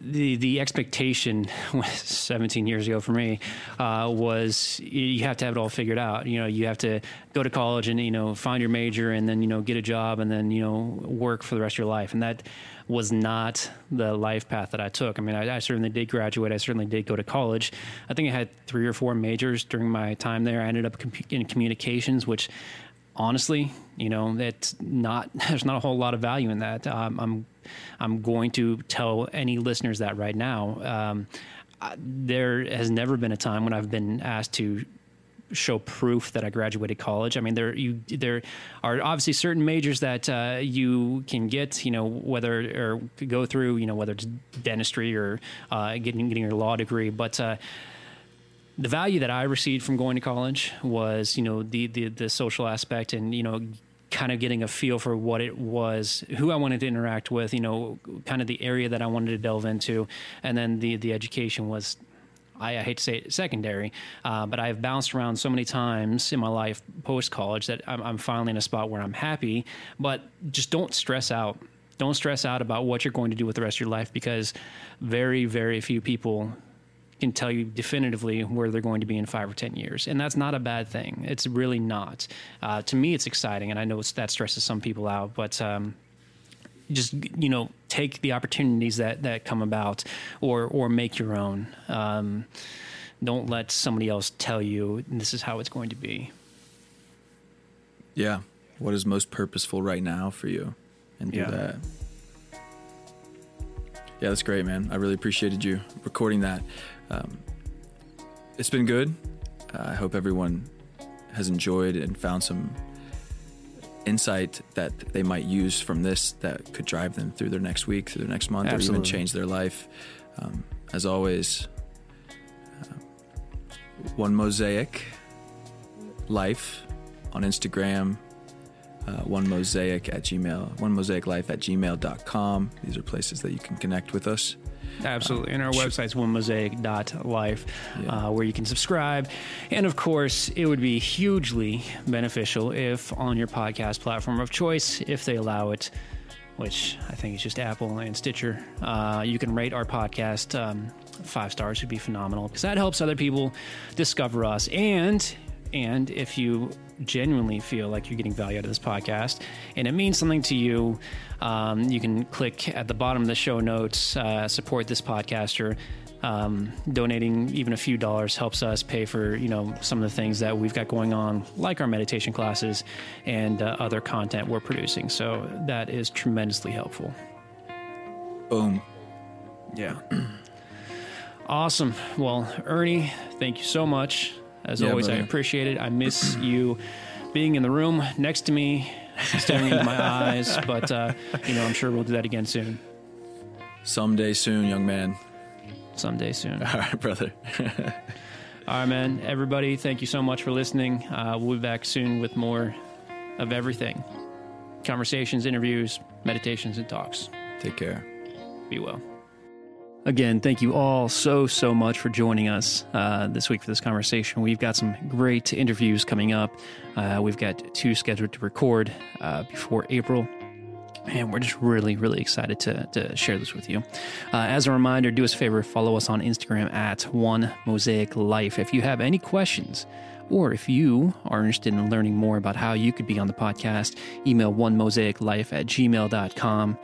the the expectation [laughs] was 17 years ago for me uh, was you have to have it all figured out. You know, you have to go to college and you know find your major and then you know get a job and then you know work for the rest of your life. And that was not the life path that I took. I mean, I, I certainly did graduate. I certainly did go to college. I think I had three or four majors during my time there. I ended up in communications, which honestly, you know, it's not [laughs] there's not a whole lot of value in that. Um, I'm I'm going to tell any listeners that right now. Um, I, there has never been a time when I've been asked to show proof that I graduated college. I mean, there you there are obviously certain majors that uh, you can get, you know, whether or go through, you know, whether it's dentistry or uh, getting getting your law degree, but. Uh, the value that I received from going to college was, you know, the the, the social aspect and you know, kind of getting a feel for what it was, who I wanted to interact with, you know, kind of the area that I wanted to delve into, and then the the education was. I, I hate to say it, secondary, uh, but I've bounced around so many times in my life post college that I'm, I'm finally in a spot where I'm happy. But just don't stress out don't stress out about what you're going to do with the rest of your life because very, very few people can tell you definitively where they're going to be in five or 10 years. And that's not a bad thing. It's really not. Uh, to me, it's exciting. And I know that stresses some people out, but, um, just you know take the opportunities that that come about or or make your own um, don't let somebody else tell you this is how it's going to be yeah what is most purposeful right now for you and do Yeah. that. Yeah, that's great, man. I really appreciated you recording that. Um, it's been good. Uh, I hope everyone has enjoyed and found some insight that they might use from this that could drive them through their next week, through their next month, or even change their life. Um, as always, uh, one mosaic life on Instagram, uh, one mosaic at gmail, one mosaic life at gmail.com. These are places that you can connect with us. Absolutely. And our website's onemosaic.life, Yeah. uh, where you can subscribe. And of course, it would be hugely beneficial if on your podcast platform of choice, if they allow it, which I think is just Apple and Stitcher, uh, you can rate our podcast. Um, five stars would be phenomenal because that helps other people discover us. And and if you genuinely feel like you're getting value out of this podcast and it means something to you, um, you can click at the bottom of the show notes, uh, support this podcaster. Um, donating even a few dollars helps us pay for you know some of the things that we've got going on, like our meditation classes and uh, other content we're producing. So that is tremendously helpful. Boom. Yeah. [clears throat] awesome. Well, Ernie, thank you so much. As Yeah, always, I appreciate it. I miss [clears throat] you being in the room next to me, staring into my eyes. [laughs] But, uh, you know, I'm sure we'll do that again soon, Someday soon, young man. someday soon. [laughs] All right, brother. [laughs] All right, man. Everybody, thank you so much for listening. Uh, we'll be back soon with more of everything conversations, interviews, meditations, and talks. Take care. Be well. Again, thank you all so, so much for joining us uh, this week for this conversation. We've got some great interviews coming up. Uh, we've got two scheduled to record uh, before April. And we're just really, really excited to, to share this with you. Uh, as a reminder, do us a favor, follow us on Instagram at One Mosaic Life. If you have any questions, or if you are interested in learning more about how you could be on the podcast, email one mosaiclife at gmail.com.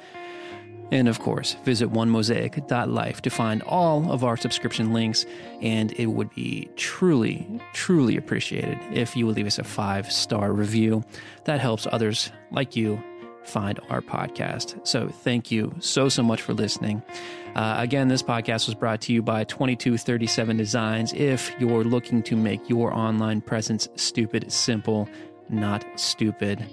And of course, visit onemosaic.life to find all of our subscription links. And it would be truly, truly appreciated if you would leave us a five star review. That helps others like you find our podcast. So thank you so, so much for listening. Uh, again, this podcast was brought to you by 2237 Designs. If you're looking to make your online presence stupid, simple, not stupid,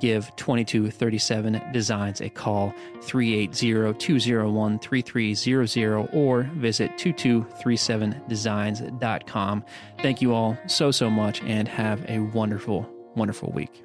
give 2237 Designs a call 380-201-3300 or visit 2237designs.com. Thank you all so so much and have a wonderful wonderful week.